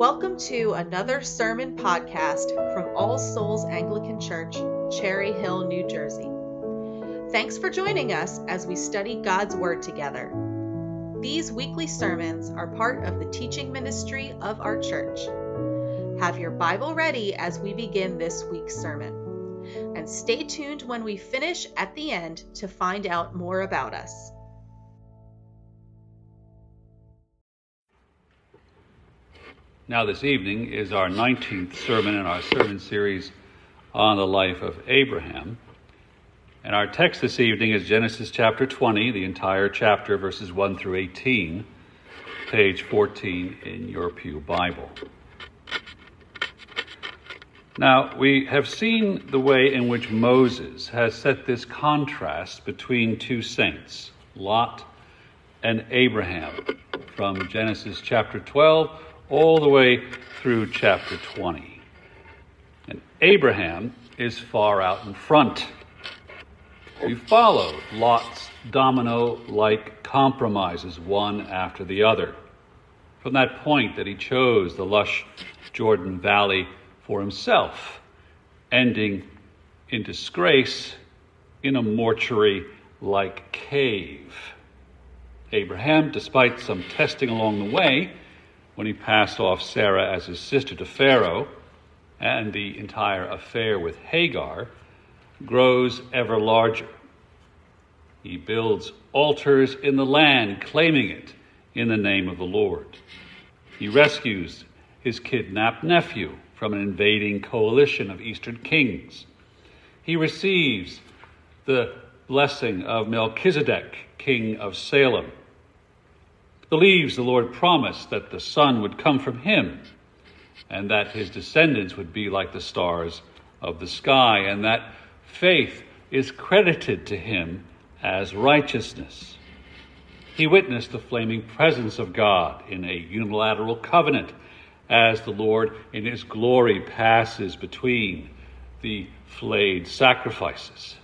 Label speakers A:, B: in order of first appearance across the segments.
A: Welcome to another sermon podcast from All Souls Anglican Church, Cherry Hill, New Jersey. Thanks for joining us as we study God's Word together. These weekly sermons are part of the teaching ministry of our church. Have your Bible ready as we begin this week's sermon. And stay tuned when we finish at the end to find out more about us.
B: Now, this evening is our 19th sermon in our sermon series on the life of Abraham. And our text this evening is Genesis chapter 20, the entire chapter, verses 1 through 18, page 14 in your Pew Bible. Now, we have seen the way in which Moses has set this contrast between two saints, Lot and Abraham, from Genesis chapter 12 all the way through chapter 20. And Abraham is far out in front. We follow Lot's domino like compromises, one after the other. From that point that he chose the lush Jordan Valley for himself, ending in disgrace in a mortuary like cave. Abraham, despite some testing along the way, when he passed off Sarah as his sister to Pharaoh, and the entire affair with Hagar, grows ever larger. He builds altars in the land, claiming it in the name of the Lord. He rescues his kidnapped nephew from an invading coalition of eastern kings. He receives the blessing of Melchizedek, king of Salem, believes the Lord promised that the son would come from him and that his descendants would be like the stars of the sky, and that faith is credited to him as righteousness. He witnessed the flaming presence of God in a unilateral covenant as the Lord in his glory passes between the flayed sacrifices.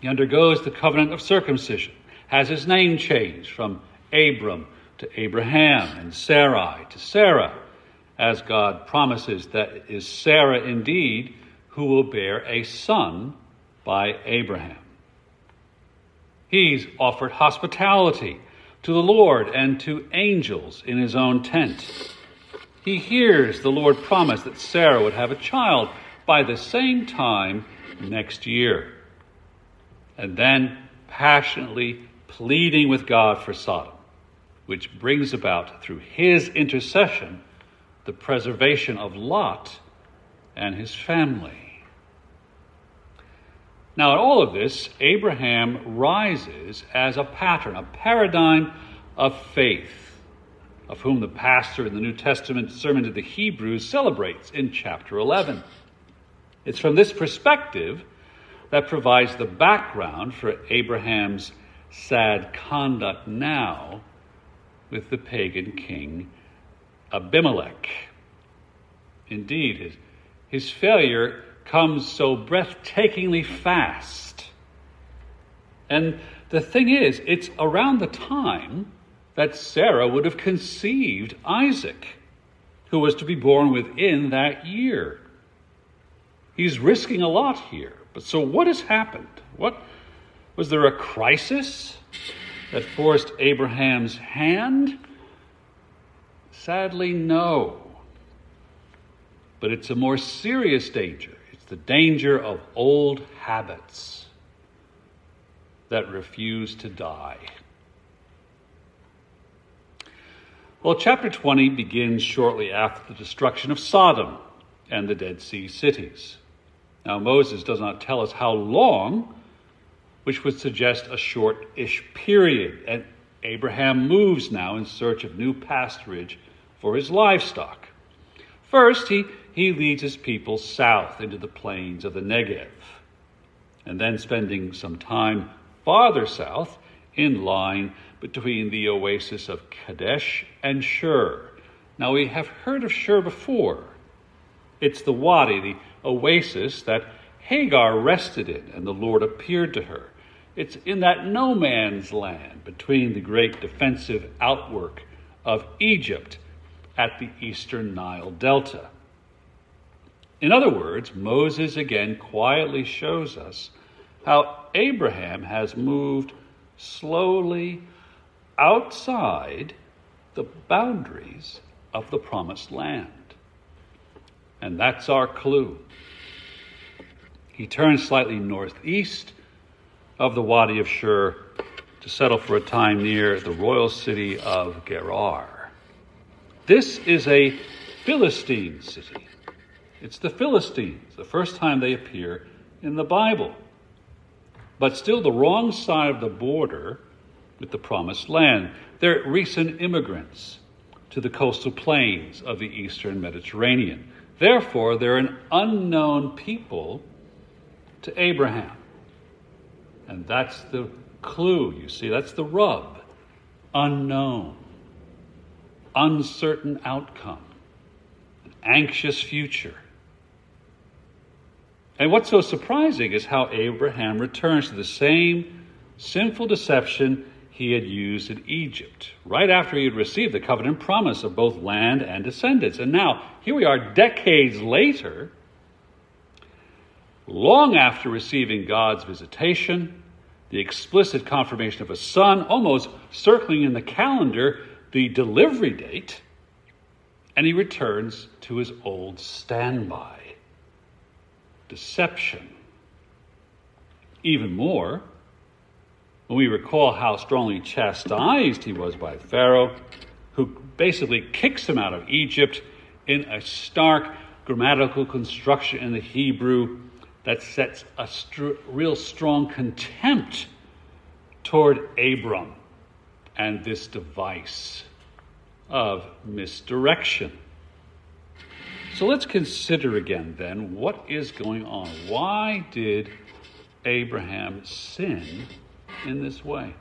B: He undergoes the covenant of circumcision, has his name changed from Abram to Abraham and Sarai to Sarah, as God promises that it is Sarah indeed who will bear a son by Abraham. He's offered hospitality to the Lord and to angels in his own tent. He hears the Lord promise that Sarah would have a child by the same time next year. And then passionately pleading with God for Sodom which brings about through his intercession the preservation of Lot and his family. Now, in all of this, Abraham rises as a pattern, a paradigm of faith, of whom the pastor in the New Testament Sermon to the Hebrews celebrates in chapter 11. It's from this perspective that provides the background for Abraham's sad conduct now with the pagan king Abimelech. Indeed, his, his failure comes so breathtakingly fast. And the thing is, it's around the time that Sarah would have conceived Isaac, who was to be born within that year. He's risking a lot here. But so what has happened? What was there a crisis? That forced Abraham's hand? Sadly, no. But it's a more serious danger. It's the danger of old habits that refuse to die. Well, chapter 20 begins shortly after the destruction of Sodom and the Dead Sea cities. Now, Moses does not tell us how long which would suggest a short ish period. And Abraham moves now in search of new pasturage for his livestock. First, he, he leads his people south into the plains of the Negev, and then spending some time farther south in line between the oasis of Kadesh and Shur. Now, we have heard of Shur before. It's the wadi, the oasis that Hagar rested in, and the Lord appeared to her. It's in that no man's land between the great defensive outwork of Egypt at the eastern Nile Delta. In other words, Moses again quietly shows us how Abraham has moved slowly outside the boundaries of the promised land. And that's our clue. He turns slightly northeast of the Wadi of Shur to settle for a time near the royal city of Gerar. This is a Philistine city. It's the Philistines, the first time they appear in the Bible. But still the wrong side of the border with the promised land. They're recent immigrants to the coastal plains of the eastern Mediterranean. Therefore, they're an unknown people to Abraham. And that's the clue, you see, that's the rub. Unknown, uncertain outcome, an anxious future. And what's so surprising is how Abraham returns to the same sinful deception he had used in Egypt, right after he had received the covenant promise of both land and descendants. And now, here we are decades later, long after receiving God's visitation, the explicit confirmation of a son, almost circling in the calendar the delivery date, and he returns to his old standby deception. Even more, when we recall how strongly chastised he was by Pharaoh, who basically kicks him out of Egypt in a stark grammatical construction in the Hebrew that sets a real strong contempt toward Abram and this device of misdirection. So let's consider again then what is going on. Why did Abraham sin in this way?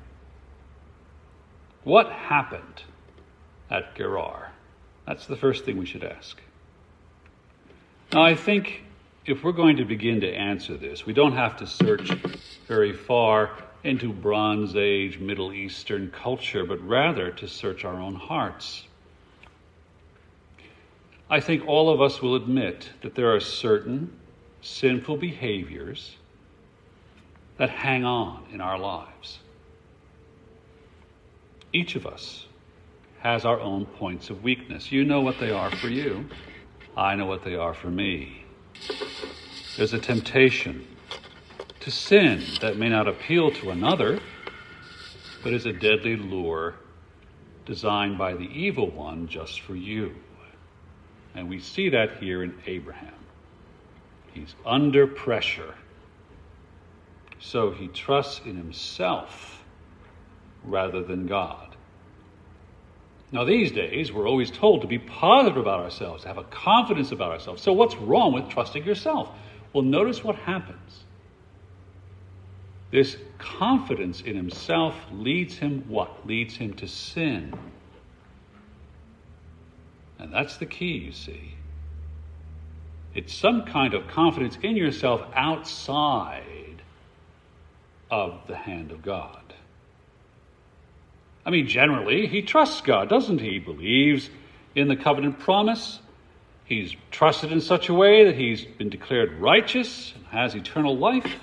B: What happened at Gerar? That's the first thing we should ask. Now, I think if we're going to begin to answer this, we don't have to search very far into Bronze Age Middle Eastern culture, but rather to search our own hearts. I think all of us will admit that there are certain sinful behaviors that hang on in our lives. Each of us has our own points of weakness. You know what they are for you, I know what they are for me. There's a temptation to sin that may not appeal to another, but is a deadly lure designed by the evil one just for you. And we see that here in Abraham. He's under pressure so he trusts in himself rather than God. Now, these days, we're always told to be positive about ourselves, to have a confidence about ourselves. So, what's wrong with trusting yourself? Well, notice what happens. This confidence in himself leads him what? Leads him to sin. And that's the key, you see. It's some kind of confidence in yourself outside of the hand of God. I mean, generally, he trusts God, doesn't he? He believes in the covenant promise. He's trusted in such a way that he's been declared righteous and has eternal life.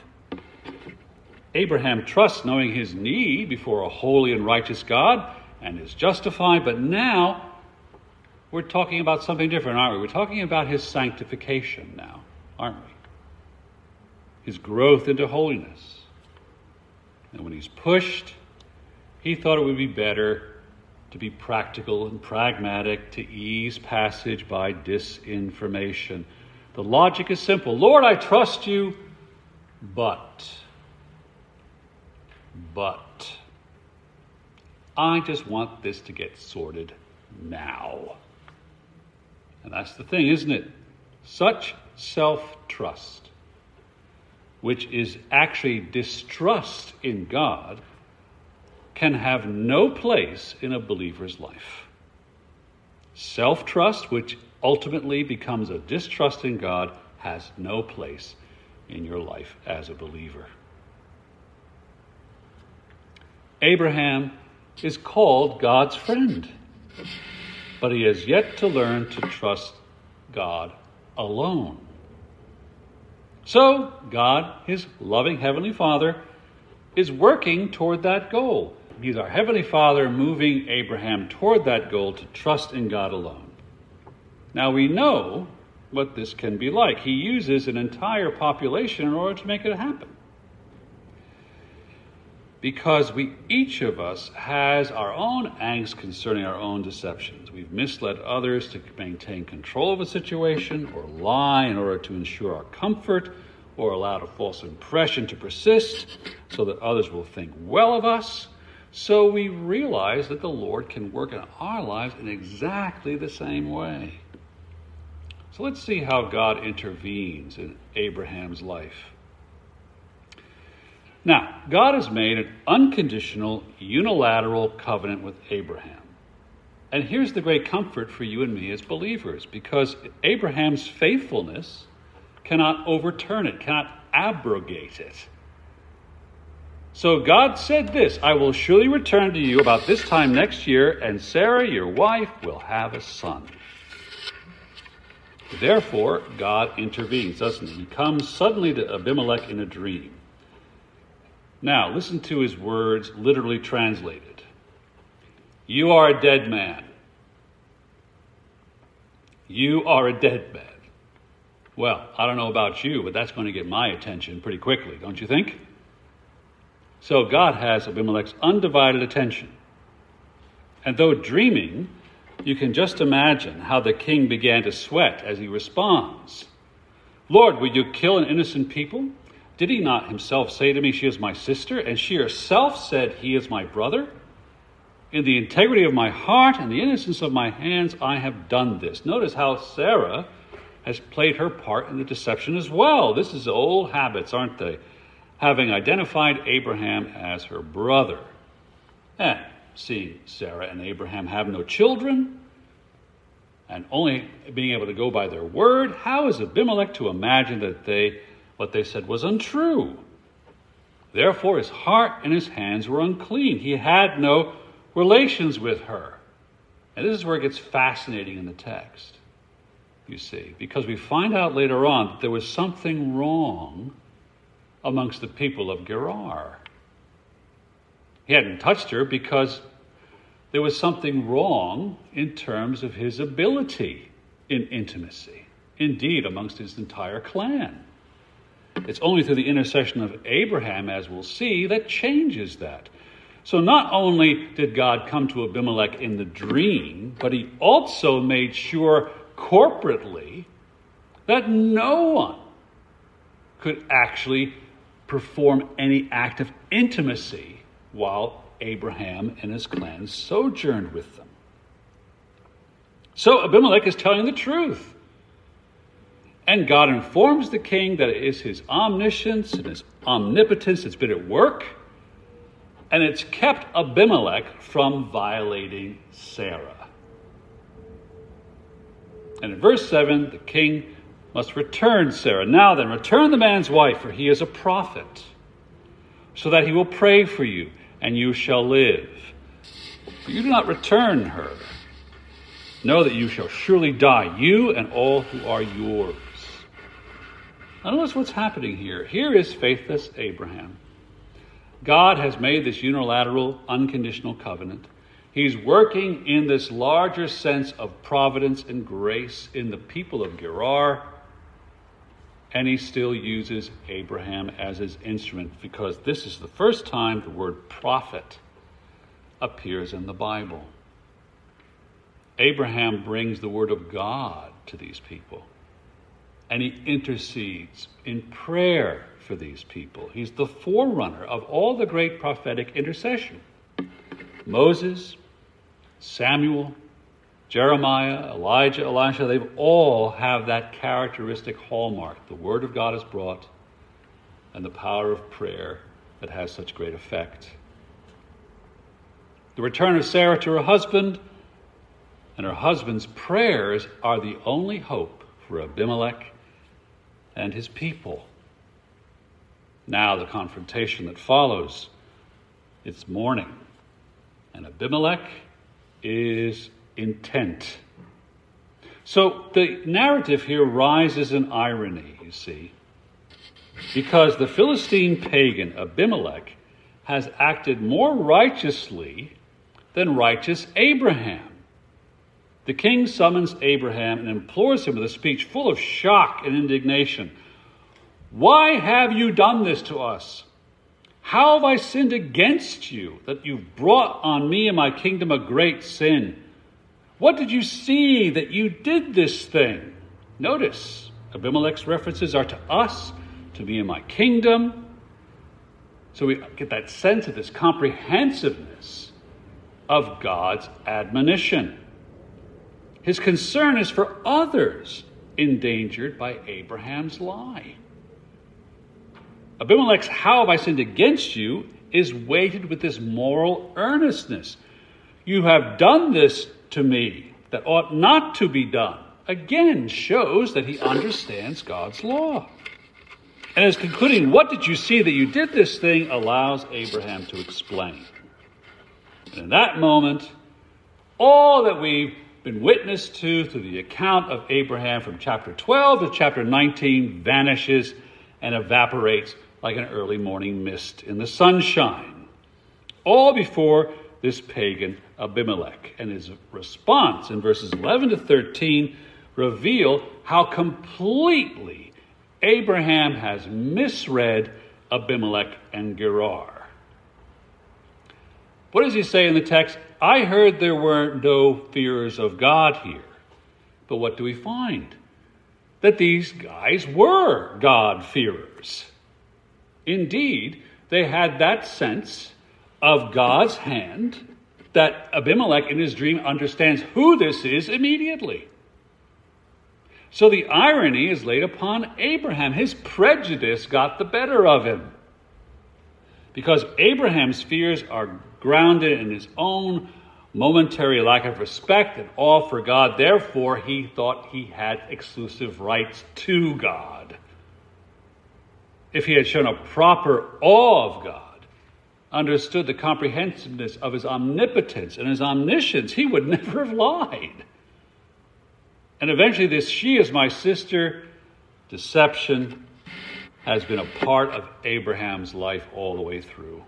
B: Abraham trusts knowing his need before a holy and righteous God and is justified, but now we're talking about something different, aren't we? We're talking about his sanctification now, aren't we? His growth into holiness. And when he's pushed, he thought it would be better to be practical and pragmatic, to ease passage by disinformation. The logic is simple Lord, I trust you, but, but, I just want this to get sorted now. And that's the thing, isn't it? Such self trust which is actually distrust in God, can have no place in a believer's life. Self trust, which ultimately becomes a distrust in God, has no place in your life as a believer. Abraham is called God's friend. but he has yet to learn to trust God alone. So, God, his loving Heavenly Father, is working toward that goal. He's our Heavenly Father moving Abraham toward that goal to trust in God alone. Now, we know what this can be like. He uses an entire population in order to make it happen because we each of us has our own angst concerning our own deceptions. We've misled others to maintain control of a situation, or lie in order to ensure our comfort, or allowed a false impression to persist so that others will think well of us. So we realize that the Lord can work in our lives in exactly the same way. So let's see how God intervenes in Abraham's life. Now, God has made an unconditional, unilateral covenant with Abraham. And here's the great comfort for you and me as believers because Abraham's faithfulness cannot overturn it, cannot abrogate it. So God said this I will surely return to you about this time next year, and Sarah, your wife, will have a son. Therefore, God intervenes, doesn't he? He comes suddenly to Abimelech in a dream. Now, listen to his words literally translated You are a dead man. You are a dead man. Well, I don't know about you, but that's going to get my attention pretty quickly, don't you think? So God has Abimelech's undivided attention. And though dreaming, you can just imagine how the king began to sweat as he responds Lord, will you kill an innocent people? Did he not himself say to me, She is my sister? And she herself said, He is my brother? In the integrity of my heart and the innocence of my hands, I have done this. Notice how Sarah has played her part in the deception as well. This is old habits, aren't they? Having identified Abraham as her brother. And seeing Sarah and Abraham have no children, and only being able to go by their word, how is Abimelech to imagine that they what they said was untrue. Therefore, his heart and his hands were unclean. He had no relations with her. And this is where it gets fascinating in the text, you see, because we find out later on that there was something wrong amongst the people of Gerar. He hadn't touched her because there was something wrong in terms of his ability in intimacy, indeed, amongst his entire clan. It's only through the intercession of Abraham, as we'll see, that changes that. So not only did God come to Abimelech in the dream, but he also made sure corporately that no one could actually perform any act of intimacy while Abraham and his clan sojourned with them. So Abimelech is telling the truth. And God informs the king that it is his omniscience and his omnipotence that's been at work, and it's kept Abimelech from violating Sarah. And in verse 7, the king must return Sarah. Now then, return the man's wife, for he is a prophet, so that he will pray for you, and you shall live. But you do not return her. Know that you shall surely die, you and all who are yours. Now, notice what's happening here. Here is faithless Abraham. God has made this unilateral, unconditional covenant. He's working in this larger sense of providence and grace in the people of Gerar, and he still uses Abraham as his instrument because this is the first time the word prophet appears in the Bible. Abraham brings the word of God to these people and he intercedes in prayer for these people. He's the forerunner of all the great prophetic intercession. Moses, Samuel, Jeremiah, Elijah, Elisha, they all have that characteristic hallmark. The Word of God is brought, and the power of prayer that has such great effect. The return of Sarah to her husband and her husband's prayers are the only hope for Abimelech and his people. Now, the confrontation that follows it's morning, and Abimelech is intent. So the narrative here rises in irony, you see, because the Philistine pagan Abimelech has acted more righteously than righteous Abraham. The king summons Abraham and implores him with a speech full of shock and indignation. Why have you done this to us? How have I sinned against you that you've brought on me and my kingdom a great sin? What did you see that you did this thing? Notice, Abimelech's references are to us, to me and my kingdom. So we get that sense of this comprehensiveness of God's admonition. His concern is for others endangered by Abraham's lie. Abimelech's how have I sinned against you is weighted with this moral earnestness. You have done this to me that ought not to be done. Again, shows that he understands God's law. And as concluding, what did you see that you did this thing, allows Abraham to explain. And in that moment, all that we've been witness to through the account of Abraham from chapter 12 to chapter 19 vanishes and evaporates like an early morning mist in the sunshine. All before this pagan Abimelech. And his response in verses 11 to 13 reveal how completely Abraham has misread Abimelech and Gerar. What does he say in the text? I heard there were no fears of God here. But what do we find? That these guys were God-fearers. Indeed, they had that sense of God's hand that Abimelech in his dream understands who this is immediately. So the irony is laid upon Abraham. His prejudice got the better of him. Because Abraham's fears are grounded in his own momentary lack of respect and awe for God. Therefore, he thought he had exclusive rights to God. If he had shown a proper awe of God, understood the comprehensiveness of his omnipotence and his omniscience, he would never have lied. And eventually, this she is my sister deception has been a part of Abraham's life all the way through.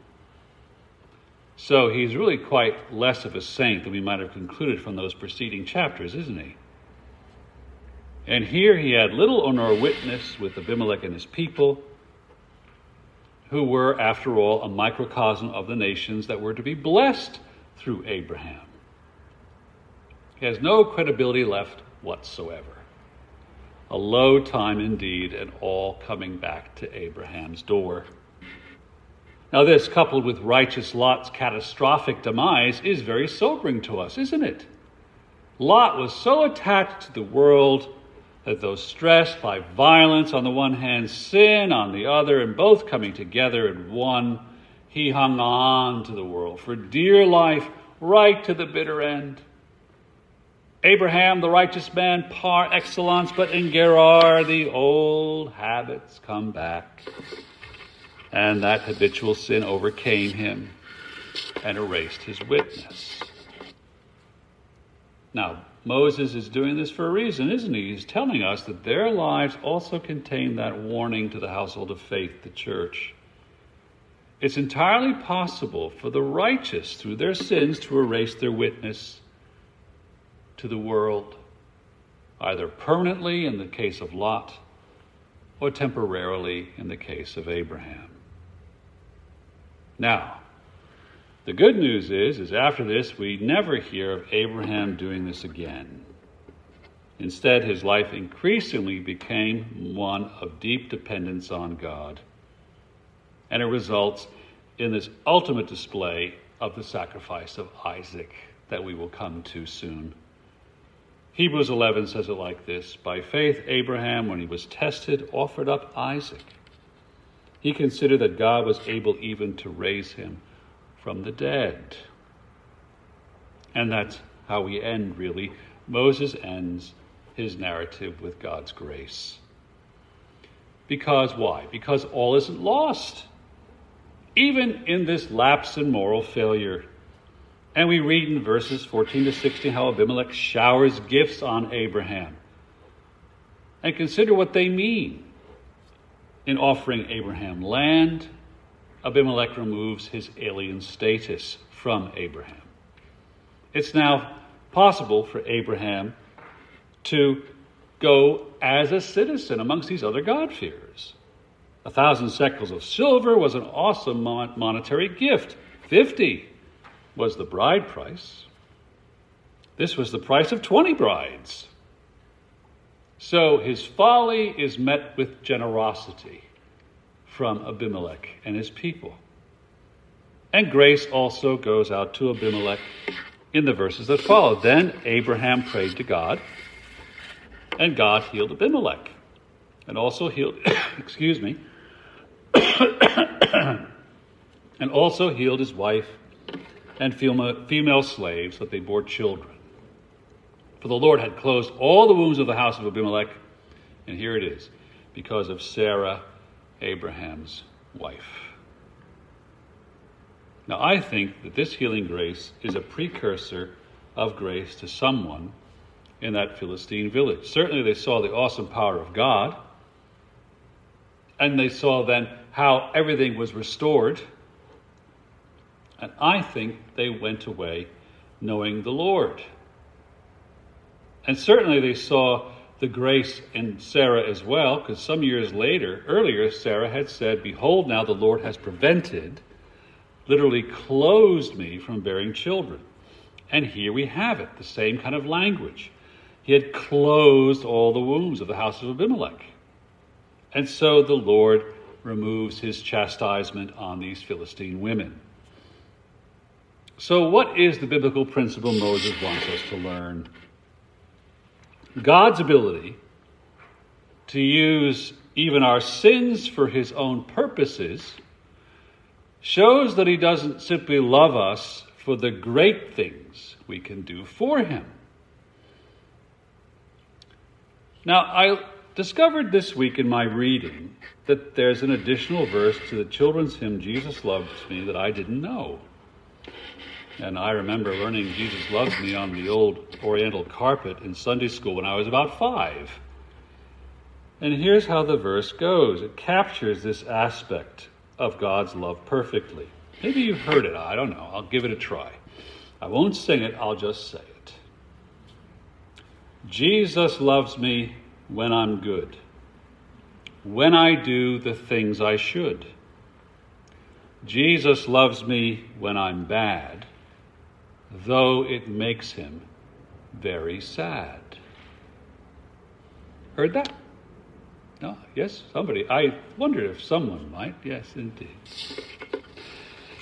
B: So he's really quite less of a saint than we might have concluded from those preceding chapters, isn't he? And here he had little or no witness with Abimelech and his people, who were, after all, a microcosm of the nations that were to be blessed through Abraham. He has no credibility left whatsoever. A low time indeed, and all coming back to Abraham's door. Now, this, coupled with righteous Lot's catastrophic demise, is very sobering to us, isn't it? Lot was so attached to the world that though stressed by violence on the one hand, sin on the other, and both coming together in one, he hung on to the world for dear life right to the bitter end. Abraham, the righteous man par excellence, but in Gerar, the old habits come back and that habitual sin overcame him and erased his witness. Now, Moses is doing this for a reason, isn't he? He's telling us that their lives also contain that warning to the household of faith, the church. It's entirely possible for the righteous, through their sins, to erase their witness to the world, either permanently in the case of Lot or temporarily in the case of Abraham. Now, the good news is, is after this, we never hear of Abraham doing this again. Instead, his life increasingly became one of deep dependence on God. And it results in this ultimate display of the sacrifice of Isaac that we will come to soon. Hebrews 11 says it like this By faith, Abraham, when he was tested, offered up Isaac. He considered that God was able even to raise him from the dead. And that's how we end, really. Moses ends his narrative with God's grace. Because why? Because all isn't lost. Even in this lapse in moral failure, And we read in verses 14 to 16 how Abimelech showers gifts on Abraham. And consider what they mean. In offering Abraham land, Abimelech removes his alien status from Abraham. It's now possible for Abraham to go as a citizen amongst these other God-fearers. A thousand shekels of silver was an awesome monetary gift. Fifty was the bride price. This was the price of 20 brides. So his folly is met with generosity from Abimelech and his people. And grace also goes out to Abimelech in the verses that follow. Then Abraham prayed to God, and God healed Abimelech, and also healed, excuse me, and also healed his wife and female slaves that they bore children. For the Lord had closed all the wombs of the house of Abimelech, and here it is, because of Sarah, Abraham's wife. Now, I think that this healing grace is a precursor of grace to someone in that Philistine village. Certainly, they saw the awesome power of God, and they saw then how everything was restored. And I think they went away knowing the Lord. And certainly, they saw the grace in Sarah as well, because some years later, earlier, Sarah had said, Behold, now the Lord has prevented literally closed me from bearing children. And here we have it, the same kind of language. He had closed all the wombs of the house of Abimelech. And so the Lord removes his chastisement on these Philistine women. So, what is the biblical principle Moses wants us to learn? God's ability to use even our sins for his own purposes shows that he doesn't simply love us for the great things we can do for him. Now, I discovered this week in my reading that there's an additional verse to the children's hymn, Jesus Loves Me, that I didn't know. And I remember learning Jesus Loves Me on the old Oriental carpet in Sunday school when I was about five. And here's how the verse goes it captures this aspect of God's love perfectly. Maybe you've heard it. I don't know. I'll give it a try. I won't sing it, I'll just say it. Jesus loves me when I'm good, when I do the things I should. Jesus loves me when I'm bad, though it makes him very sad. Heard that? No, yes, somebody. I wondered if someone might. Yes, indeed.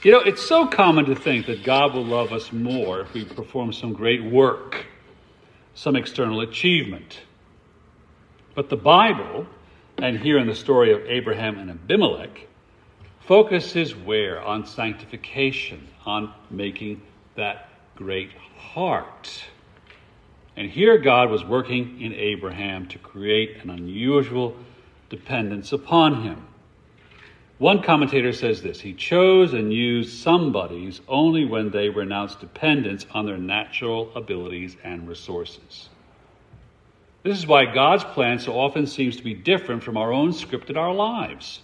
B: You know, it's so common to think that God will love us more if we perform some great work, some external achievement. But the Bible, and here in the story of Abraham and Abimelech, focuses where? On sanctification, on making that great heart. And here God was working in Abraham to create an unusual dependence upon him. One commentator says this He chose and used somebodies only when they renounced dependence on their natural abilities and resources. This is why God's plan so often seems to be different from our own script in our lives.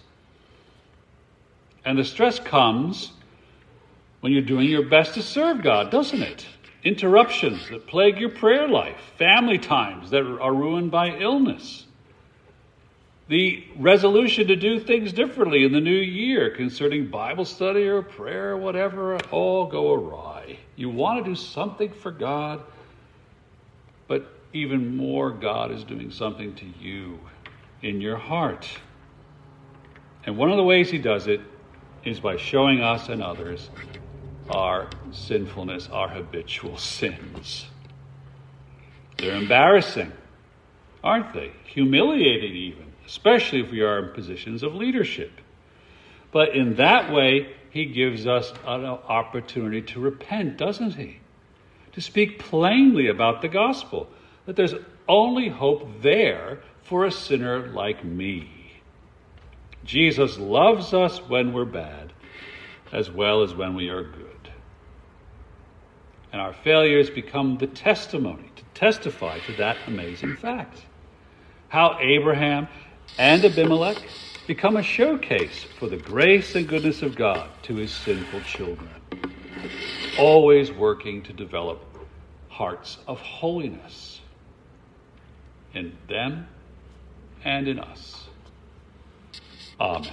B: And the stress comes when you're doing your best to serve God, doesn't it? Interruptions that plague your prayer life, family times that are ruined by illness the resolution to do things differently in the new year concerning Bible study or prayer or whatever all go awry. You want to do something for God, but even more, God is doing something to you in your heart. And one of the ways He does it is by showing us and others our sinfulness, our habitual sins. They're embarrassing, aren't they? Humiliating, even especially if we are in positions of leadership. But in that way, he gives us an opportunity to repent, doesn't he? To speak plainly about the gospel, that there's only hope there for a sinner like me. Jesus loves us when we're bad, as well as when we are good. And our failures become the testimony to testify to that amazing fact. How Abraham and Abimelech become a showcase for the grace and goodness of God to his sinful children, always working to develop hearts of holiness in them and in us. Amen.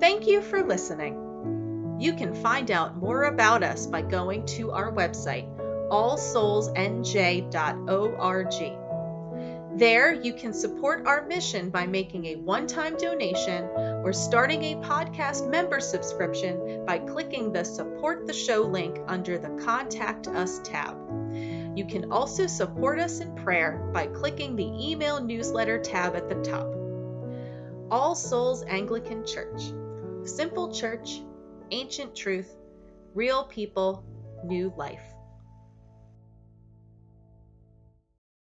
A: Thank you for listening. You can find out more about us by going to our website, allsoulsnj.org. There, you can support our mission by making a one time donation or starting a podcast member subscription by clicking the Support the Show link under the Contact Us tab. You can also support us in prayer by clicking the email newsletter tab at the top. All Souls Anglican Church. Simple church, ancient truth, real people, new life.